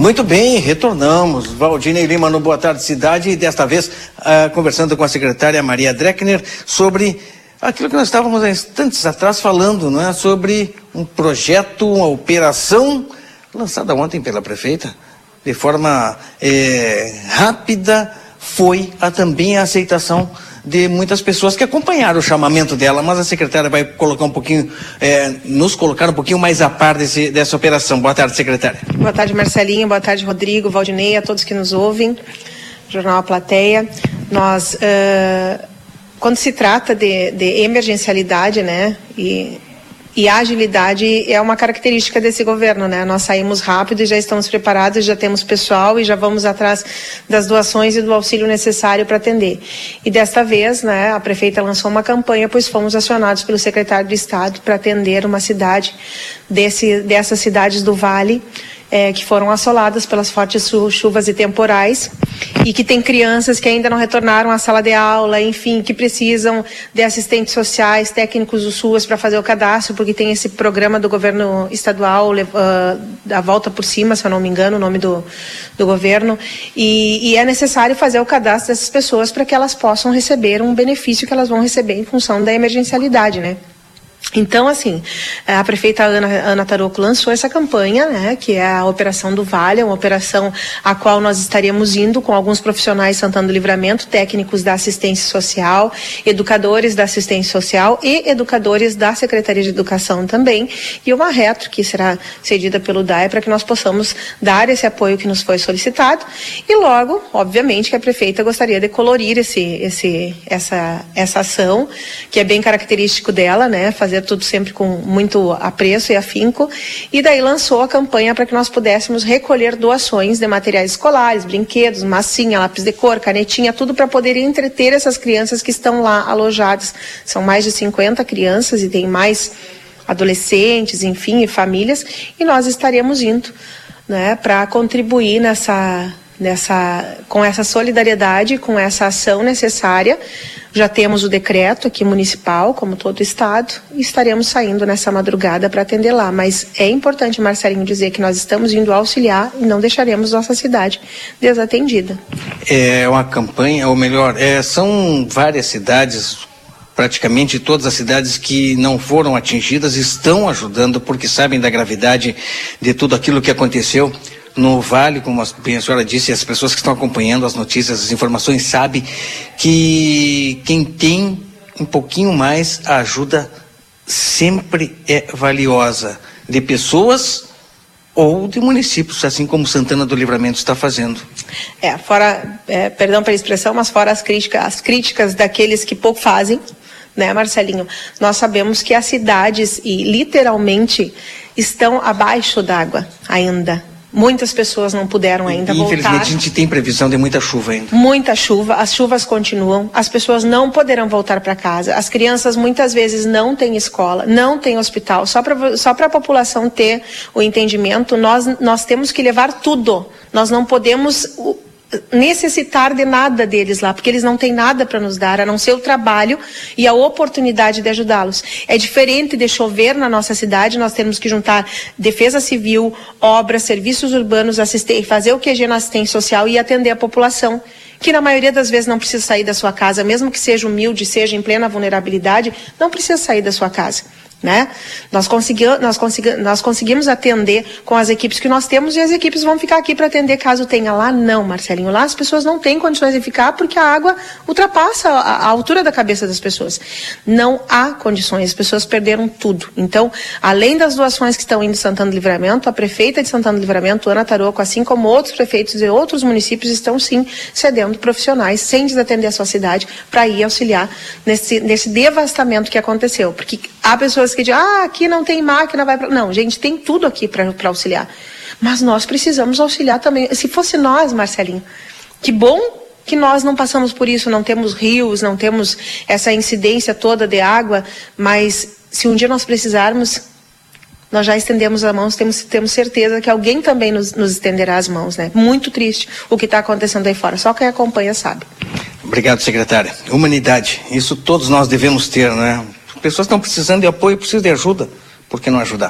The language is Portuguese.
Muito bem, retornamos. Valdinei Lima no Boa Tarde Cidade e desta vez uh, conversando com a secretária Maria Dreckner sobre aquilo que nós estávamos há instantes atrás falando, não é? Sobre um projeto, uma operação lançada ontem pela prefeita, de forma eh, rápida, foi a, também a aceitação de muitas pessoas que acompanharam o chamamento dela, mas a secretária vai colocar um pouquinho, é, nos colocar um pouquinho mais a par desse, dessa operação. Boa tarde, secretária. Boa tarde, Marcelinho. Boa tarde, Rodrigo, Valdinei, a todos que nos ouvem. Jornal A Plateia. Nós, uh, quando se trata de, de emergencialidade, né, e e a agilidade é uma característica desse governo, né? Nós saímos rápido e já estamos preparados, já temos pessoal e já vamos atrás das doações e do auxílio necessário para atender. E desta vez, né, a prefeita lançou uma campanha, pois fomos acionados pelo secretário de Estado para atender uma cidade desse, dessas cidades do Vale é, que foram assoladas pelas fortes chuvas e temporais e que tem crianças que ainda não retornaram à sala de aula, enfim, que precisam de assistentes sociais, técnicos do SUAS para fazer o cadastro, porque tem esse programa do governo estadual, uh, da volta por cima, se eu não me engano, o nome do, do governo, e, e é necessário fazer o cadastro dessas pessoas para que elas possam receber um benefício que elas vão receber em função da emergencialidade, né? Então, assim, a prefeita Ana, Ana lançou essa campanha, né, que é a Operação do Vale, uma operação a qual nós estaríamos indo com alguns profissionais Santana do Livramento, técnicos da assistência social, educadores da assistência social e educadores da Secretaria de Educação também, e uma retro que será cedida pelo DAE para que nós possamos dar esse apoio que nos foi solicitado. E logo, obviamente, que a prefeita gostaria de colorir esse, esse, essa, essa ação, que é bem característico dela, né, fazer tudo sempre com muito apreço e afinco, e daí lançou a campanha para que nós pudéssemos recolher doações de materiais escolares, brinquedos, massinha, lápis de cor, canetinha, tudo para poder entreter essas crianças que estão lá alojadas. São mais de 50 crianças e tem mais adolescentes, enfim, e famílias, e nós estaremos indo né, para contribuir nessa, nessa, com essa solidariedade, com essa ação necessária já temos o decreto aqui municipal, como todo estado, e estaremos saindo nessa madrugada para atender lá. Mas é importante, Marcelinho, dizer que nós estamos indo auxiliar e não deixaremos nossa cidade desatendida. É uma campanha, ou melhor, é, são várias cidades praticamente todas as cidades que não foram atingidas estão ajudando porque sabem da gravidade de tudo aquilo que aconteceu no Vale, como a senhora disse, as pessoas que estão acompanhando as notícias, as informações, sabem que quem tem um pouquinho mais, a ajuda sempre é valiosa de pessoas ou de municípios, assim como Santana do Livramento está fazendo. É, fora, é, perdão pela expressão, mas fora as críticas, as críticas daqueles que pouco fazem, né, Marcelinho? Nós sabemos que as cidades, e literalmente, estão abaixo d'água ainda. Muitas pessoas não puderam ainda Infelizmente, voltar. Infelizmente, a gente tem previsão de muita chuva ainda. Muita chuva, as chuvas continuam, as pessoas não poderão voltar para casa. As crianças muitas vezes não têm escola, não têm hospital. Só para só a população ter o entendimento, nós, nós temos que levar tudo. Nós não podemos necessitar de nada deles lá, porque eles não têm nada para nos dar, a não ser o trabalho e a oportunidade de ajudá-los. É diferente de chover na nossa cidade, nós temos que juntar defesa civil, obras, serviços urbanos, assistir, fazer o QG na assistência social e atender a população que na maioria das vezes não precisa sair da sua casa, mesmo que seja humilde, seja em plena vulnerabilidade, não precisa sair da sua casa. Né? Nós, consegui, nós, consegui, nós conseguimos atender com as equipes que nós temos e as equipes vão ficar aqui para atender caso tenha lá. Não, Marcelinho, lá as pessoas não têm condições de ficar porque a água ultrapassa a, a altura da cabeça das pessoas. Não há condições, as pessoas perderam tudo. Então, além das doações que estão indo em Santana do Livramento, a prefeita de Santana do Livramento, Ana Taroco, assim como outros prefeitos de outros municípios, estão sim cedendo profissionais sem desatender a sua cidade para ir auxiliar nesse, nesse devastamento que aconteceu. Porque há pessoas que dizem, ah, aqui não tem máquina, vai pra... Não, gente, tem tudo aqui para auxiliar. Mas nós precisamos auxiliar também. Se fosse nós, Marcelinho, que bom que nós não passamos por isso, não temos rios, não temos essa incidência toda de água, mas se um dia nós precisarmos, nós já estendemos as mãos, temos, temos certeza que alguém também nos, nos estenderá as mãos, né? Muito triste o que está acontecendo aí fora, só quem acompanha sabe. Obrigado, secretária. Humanidade, isso todos nós devemos ter, né? Pessoas estão precisando de apoio, precisam de ajuda. Por que não ajudar?